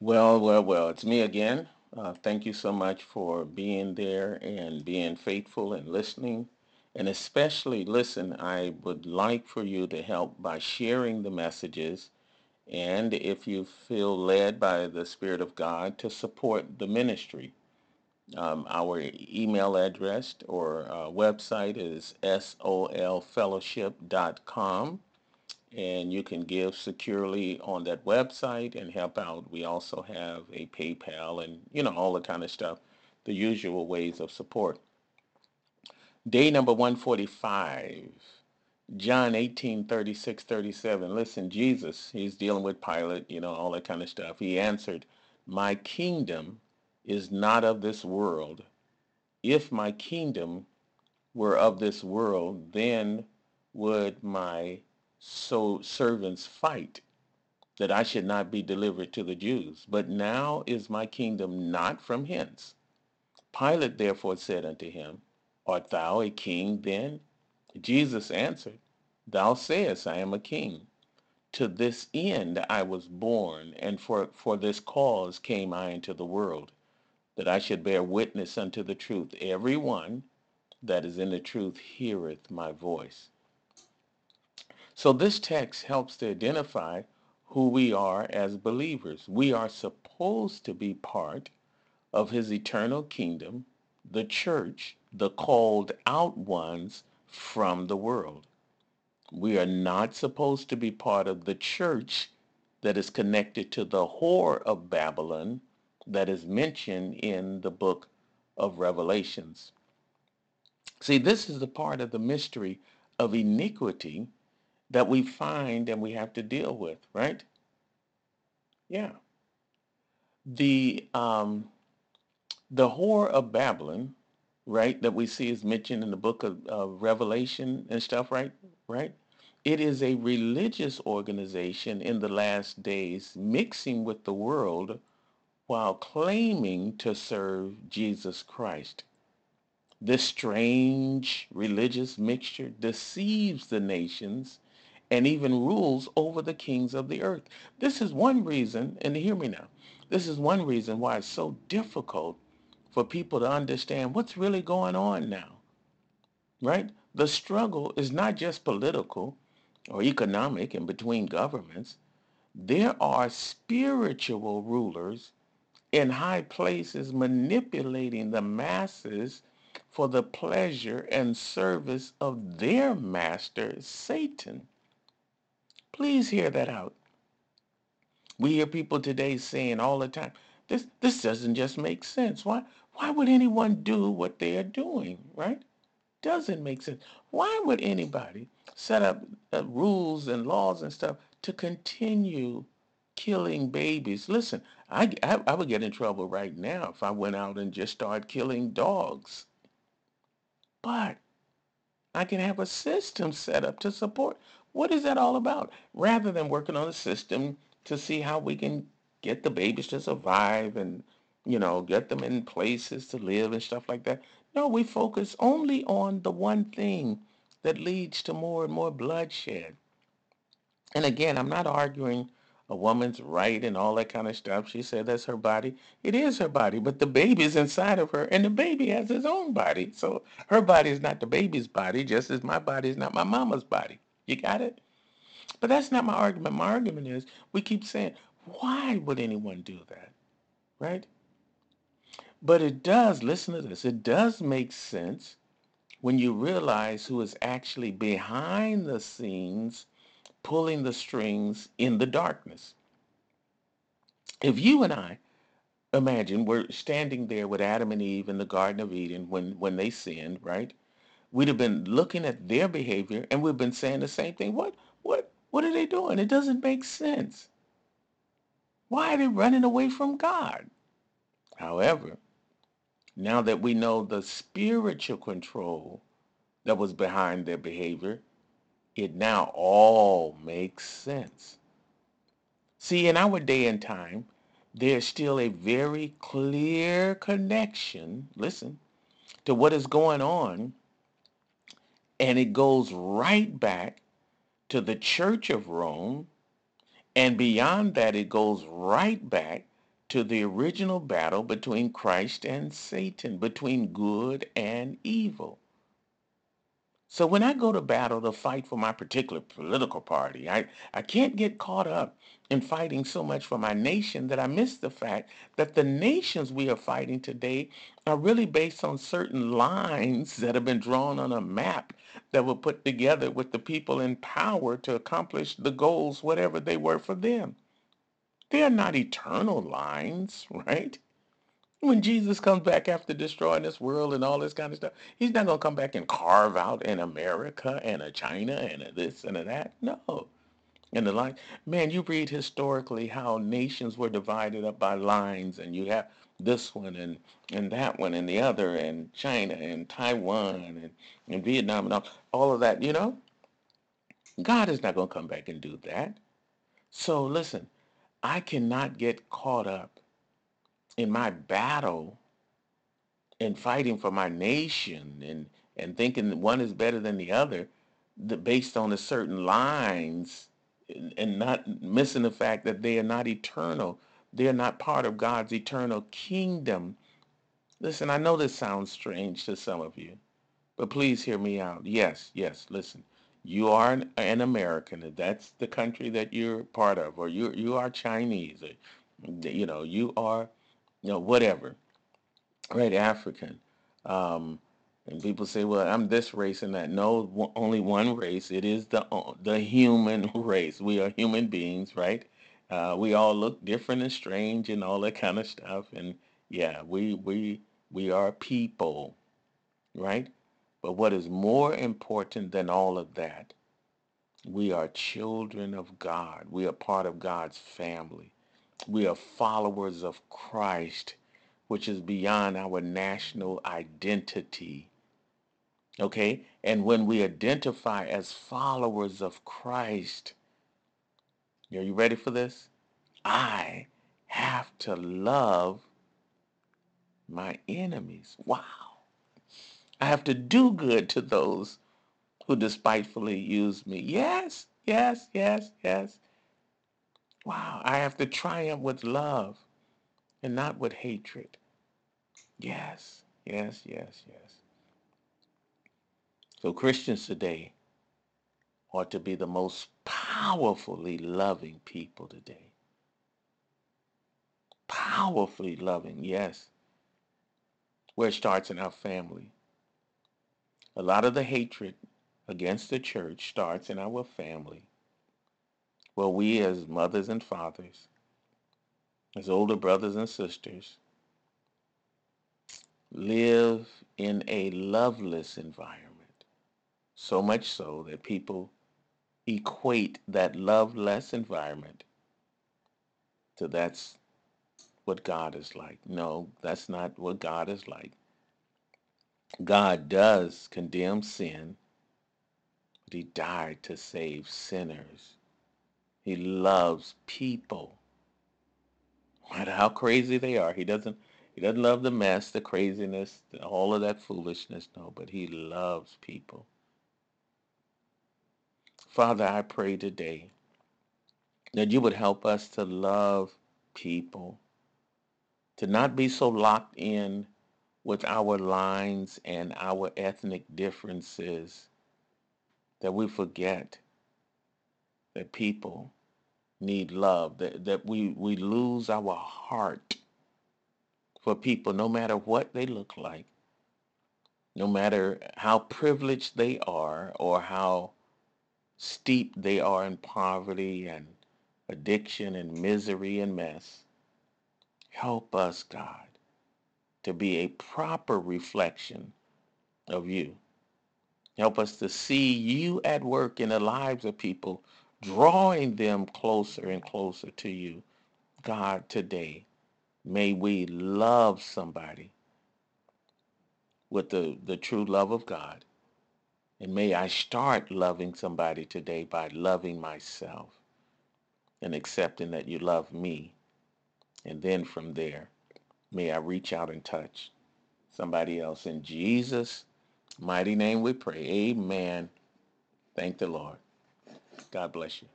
Well, well, well, it's me again. Uh, thank you so much for being there and being faithful and listening. And especially, listen, I would like for you to help by sharing the messages. And if you feel led by the Spirit of God to support the ministry, um, our email address or uh, website is solfellowship.com and you can give securely on that website and help out. We also have a PayPal and you know all the kind of stuff, the usual ways of support. Day number 145, John 18, 36, 37. Listen, Jesus, he's dealing with Pilate, you know, all that kind of stuff. He answered, My kingdom is not of this world. If my kingdom were of this world, then would my so servants fight that I should not be delivered to the Jews. But now is my kingdom not from hence. Pilate therefore said unto him, Art thou a king then? Jesus answered, Thou sayest I am a king. To this end I was born, and for, for this cause came I into the world, that I should bear witness unto the truth. Every one that is in the truth heareth my voice. So this text helps to identify who we are as believers. We are supposed to be part of his eternal kingdom, the church, the called out ones from the world. We are not supposed to be part of the church that is connected to the whore of Babylon that is mentioned in the book of Revelations. See, this is the part of the mystery of iniquity that we find and we have to deal with, right? Yeah. The um, the whore of Babylon, right, that we see is mentioned in the book of, of Revelation and stuff, right? Right? It is a religious organization in the last days mixing with the world while claiming to serve Jesus Christ. This strange religious mixture deceives the nations and even rules over the kings of the earth. This is one reason, and hear me now, this is one reason why it's so difficult for people to understand what's really going on now, right? The struggle is not just political or economic and between governments. There are spiritual rulers in high places manipulating the masses for the pleasure and service of their master, Satan. Please hear that out. We hear people today saying all the time, this this doesn't just make sense. Why why would anyone do what they are doing, right? Doesn't make sense. Why would anybody set up uh, rules and laws and stuff to continue killing babies? Listen, I, I I would get in trouble right now if I went out and just started killing dogs. But I can have a system set up to support. What is that all about? Rather than working on a system to see how we can get the babies to survive and, you know, get them in places to live and stuff like that. No, we focus only on the one thing that leads to more and more bloodshed. And again, I'm not arguing a woman's right and all that kind of stuff. She said that's her body. It is her body, but the baby's inside of her, and the baby has his own body. So her body is not the baby's body, just as my body is not my mama's body. You got it? But that's not my argument. My argument is we keep saying, why would anyone do that? Right? But it does, listen to this, it does make sense when you realize who is actually behind the scenes pulling the strings in the darkness. If you and I imagine we're standing there with Adam and Eve in the Garden of Eden when, when they sinned, right? We'd have been looking at their behavior and we've been saying the same thing. What what what are they doing? It doesn't make sense. Why are they running away from God? However, now that we know the spiritual control that was behind their behavior, it now all makes sense. See, in our day and time, there's still a very clear connection, listen, to what is going on, and it goes right back to the Church of Rome, and beyond that, it goes right back to the original battle between Christ and Satan, between good and evil. So when I go to battle to fight for my particular political party, I, I can't get caught up in fighting so much for my nation that I miss the fact that the nations we are fighting today are really based on certain lines that have been drawn on a map that were put together with the people in power to accomplish the goals, whatever they were for them. They are not eternal lines, right? When Jesus comes back after destroying this world and all this kind of stuff, he's not going to come back and carve out an America and a China and a this and a that. No. And the line, man, you read historically how nations were divided up by lines and you have this one and, and that one and the other and China and Taiwan and, and Vietnam and all, all of that, you know? God is not going to come back and do that. So listen, I cannot get caught up in my battle and fighting for my nation and and thinking that one is better than the other the, based on a certain lines and, and not missing the fact that they are not eternal. They are not part of god's eternal kingdom. Listen i know this sounds strange to some of you but please hear me out. Yes yes listen. You are an, an american if that's the country that you're part of or you you are chinese or you know you are you know, whatever, right? African. Um, and people say, well, I'm this race and that. No, only one race. It is the the human race. We are human beings, right? Uh, we all look different and strange and all that kind of stuff. And yeah, we we we are people, right? But what is more important than all of that, we are children of God. We are part of God's family. We are followers of Christ, which is beyond our national identity. Okay? And when we identify as followers of Christ, are you ready for this? I have to love my enemies. Wow. I have to do good to those who despitefully use me. Yes, yes, yes, yes. Wow. I have to triumph with love and not with hatred. Yes, yes, yes, yes. So Christians today ought to be the most powerfully loving people today. Powerfully loving, yes. Where it starts in our family. A lot of the hatred against the church starts in our family. Well, we as mothers and fathers, as older brothers and sisters, live in a loveless environment. So much so that people equate that loveless environment to that's what God is like. No, that's not what God is like. God does condemn sin, but he died to save sinners. He loves people. No matter how crazy they are. He doesn't he doesn't love the mess, the craziness, all of that foolishness. No, but he loves people. Father, I pray today that you would help us to love people, to not be so locked in with our lines and our ethnic differences that we forget that people need love, that, that we, we lose our heart for people no matter what they look like, no matter how privileged they are or how steep they are in poverty and addiction and misery and mess. Help us, God, to be a proper reflection of you. Help us to see you at work in the lives of people, drawing them closer and closer to you. God, today, may we love somebody with the, the true love of God. And may I start loving somebody today by loving myself and accepting that you love me. And then from there, may I reach out and touch somebody else. In Jesus' mighty name we pray. Amen. Thank the Lord. God bless you.